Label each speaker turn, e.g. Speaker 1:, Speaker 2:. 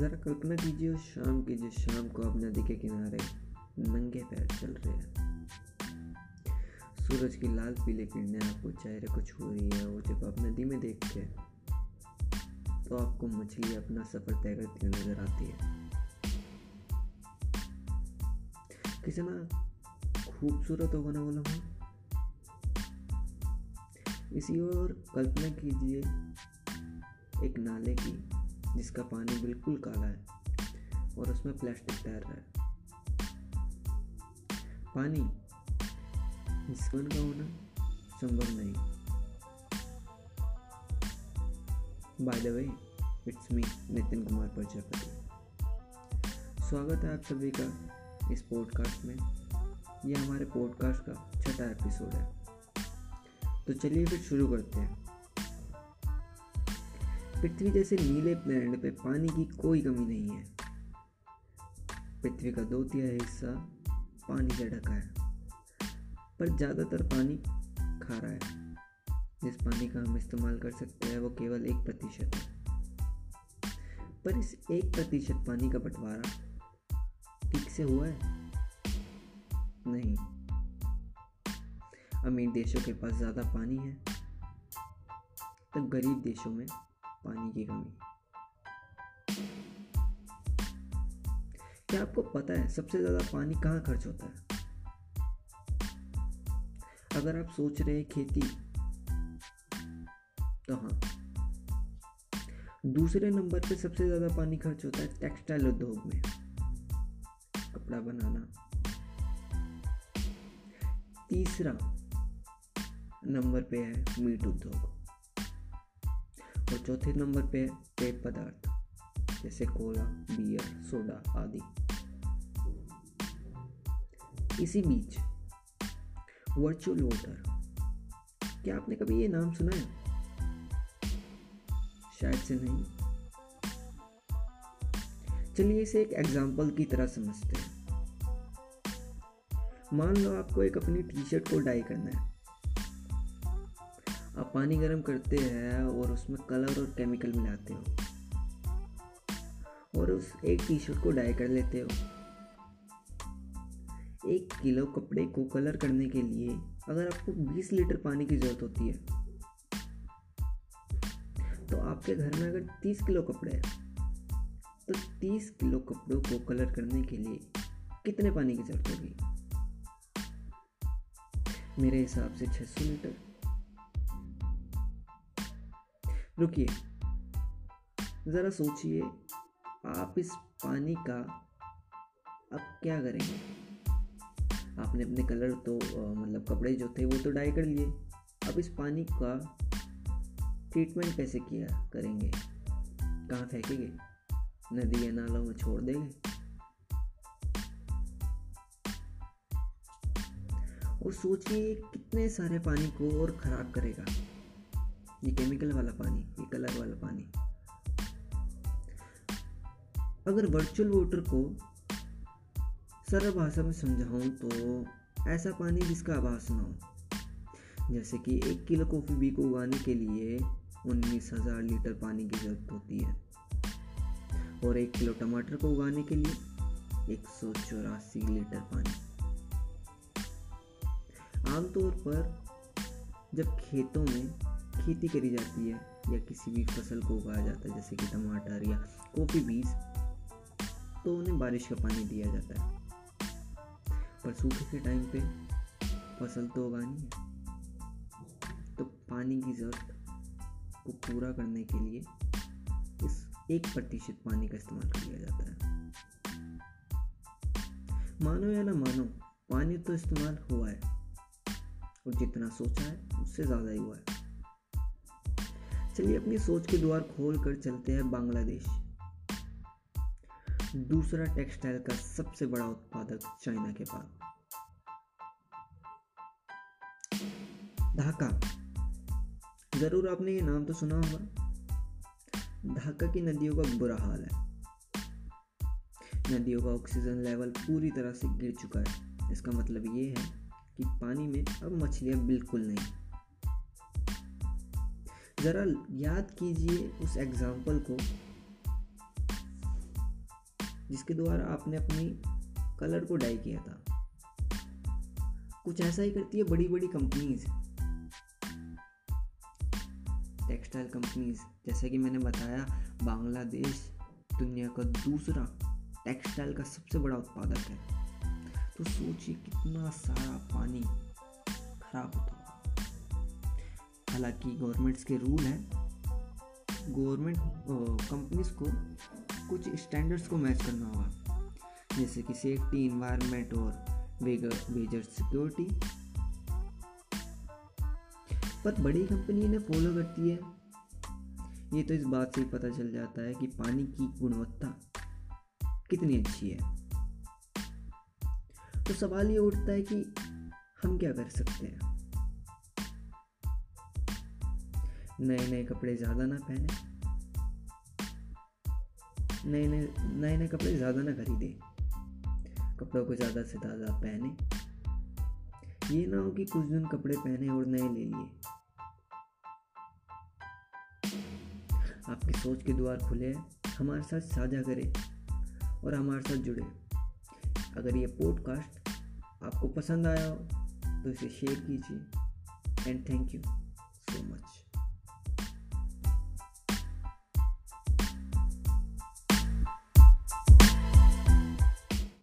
Speaker 1: ज़रा कल्पना कीजिए उस शाम की जिस शाम को आप नदी के किनारे नंगे पैर चल रहे हैं। सूरज की लाल पीले किरणें आपको चेहरे को छू रही है, और जब आप नदी में देखते हैं तो आपको मछली अपना सफ़र तय करती हुई नज़र आती है। कितना खूबसूरत होगा ना वो लम्हा इसी और कल्पना कीजिए एक नाले की जिसका पानी बिल्कुल काला है और उसमें प्लास्टिक तैर रहा है। पानी जिसका का होना संभव नहीं। By the way it's me Nitin Kumar Prajapati स्वागत है आप सभी का इस पॉडकास्ट में। यह हमारे पॉडकास्ट का छठा एपिसोड है। तो चलिए फिर शुरू करते हैं। पृथ्वी जैसे नीले प्लैनेट पे पानी की कोई कमी नहीं है। पृथ्वी का दो तिहाई हिस्सा पानी से ढका है, पर ज़्यादातर पानी खारा है। जिस पानी का हम इस्तेमाल कर सकते हैं, वो केवल एक प्रतिशत है। पर इस एक प्रतिशत पानी का बंटवारा ठीक से हुआ है? नहीं। अमीर देशों के पास ज़्यादा पानी है तो गरीब देशों में पानी की कमी। क्या आपको पता है सबसे ज़्यादा पानी कहाँ खर्च होता है? अगर आप सोच रहे हैं खेती तो हाँ। दूसरे नंबर पे सबसे ज़्यादा पानी खर्च होता है टेक्सटाइल उद्योग में। कपड़ा बनाना। तीसरा नंबर पे है मीट उद्योग। और चौथे नंबर पे पेय पदार्थ, जैसे कोला बियर सोडा आदि। इसी बीच वर्चुअल वोटर क्या आपने कभी ये नाम सुना है? शायद से नहीं। चलिए इसे एक एग्ज़ाम्पल की तरह समझते हैं। मान लो आपको एक अपनी टी शर्ट को डाई करना है। आप पानी गर्म करते हैं और उसमें कलर और केमिकल मिलाते हो। और उस एक टी शर्ट को डाई कर लेते हो। एक किलो कपड़े को कलर करने के लिए अगर आपको 20 लीटर पानी की ज़रूरत होती है तो आपके घर में अगर 30 किलो कपड़े हैं तो 30 किलो कपड़ों को कलर करने के लिए कितने पानी की ज़रूरत होगी? मेरे हिसाब से 600 लीटर रुकिए। ज़रा सोचिए, आप इस पानी का अब क्या करेंगे? आपने अपने कलर तो मतलब कपड़े जो थे वो तो डाई कर लिए। अब इस पानी का ट्रीटमेंट कैसे किया करेंगे? कहाँ फेंकेंगे? नदी या नालों में छोड़ देंगे? और सोचिए कितने सारे पानी को और ख़राब करेगा। ये केमिकल वाला पानी, ये कलर वाला पानी। अगर वर्चुअल वाटर को सरल भाषा में समझाऊं तो ऐसा पानी जिसका आभास ना हो। जैसे कि एक किलो कॉफ़ी बी को उगाने के लिए उन्नीस हज़ार लीटर पानी की ज़रूरत होती है। और एक किलो टमाटर को उगाने के लिए एक सौ चौरासी लीटर पानी। आमतौर पर जब खेतों में खेती करी जाती है या किसी भी फ़सल को उगाया जाता है, जैसे कि टमाटर या कॉफ़ी बीज तो उन्हें बारिश का पानी दिया जाता है। पर सूखे के टाइम पे फ़सल तो उगानी है। तो पानी की ज़रूरत को पूरा करने के लिए इस एक प्रतिशत पानी का इस्तेमाल कर लिया जाता है। मानो या ना मानो, पानी तो इस्तेमाल हुआ है और जितना सोचा है, उससे ज़्यादा ही हुआ है। चलिए अपनी सोच के द्वार खोल कर चलते हैं बांग्लादेश। दूसरा टेक्सटाइल का सबसे बड़ा उत्पादक चाइना के बाद ढाका। ज़रूर आपने ये नाम तो सुना होगा। ढाका की नदियों का बुरा हाल है। नदियों का ऑक्सीजन लेवल पूरी तरह से गिर चुका है। इसका मतलब ये है कि पानी में अब मछलियाँ बिल्कुल नहीं। ज़रा याद कीजिए उस एग्ज़ाम्पल को, जिसके द्वारा आपने अपनी कलर को डाई किया था। कुछ ऐसा ही करती है बड़ी बड़ी कंपनीज़ टेक्सटाइल कंपनीज़ जैसे कि मैंने बताया, बांग्लादेश दुनिया का दूसरा टेक्सटाइल का सबसे बड़ा उत्पादक है। तो सोचिए कितना सारा पानी खराब होता हालाँकि गवर्नमेंट्स के रूल हैं गवर्नमेंट कंपनीज़ को कुछ स्टैंडर्ड्स को मैच करना होगा। जैसे कि सेफ्टी इन्वायरमेंट और वेजर सिक्योरिटी पर बड़ी कंपनी इन्हें फॉलो करती है। ये तो इस बात से ही पता चल जाता है कि पानी की गुणवत्ता कितनी अच्छी है। तो सवाल ये उठता है कि हम क्या कर सकते हैं? नए नए कपड़े ज़्यादा ना पहने। नए नए नए नए कपड़े ज़्यादा ना खरीदे। कपड़ों को ज़्यादा से ज़्यादा पहने। ये ना हो कि कुछ दिन कपड़े पहने और नए ले लिए। आपकी सोच के द्वार खुले हैं, हमारे साथ साझा करें और हमारे साथ जुड़े। अगर ये पॉडकास्ट आपको पसंद आया हो तो इसे शेयर कीजिए। And thank you so much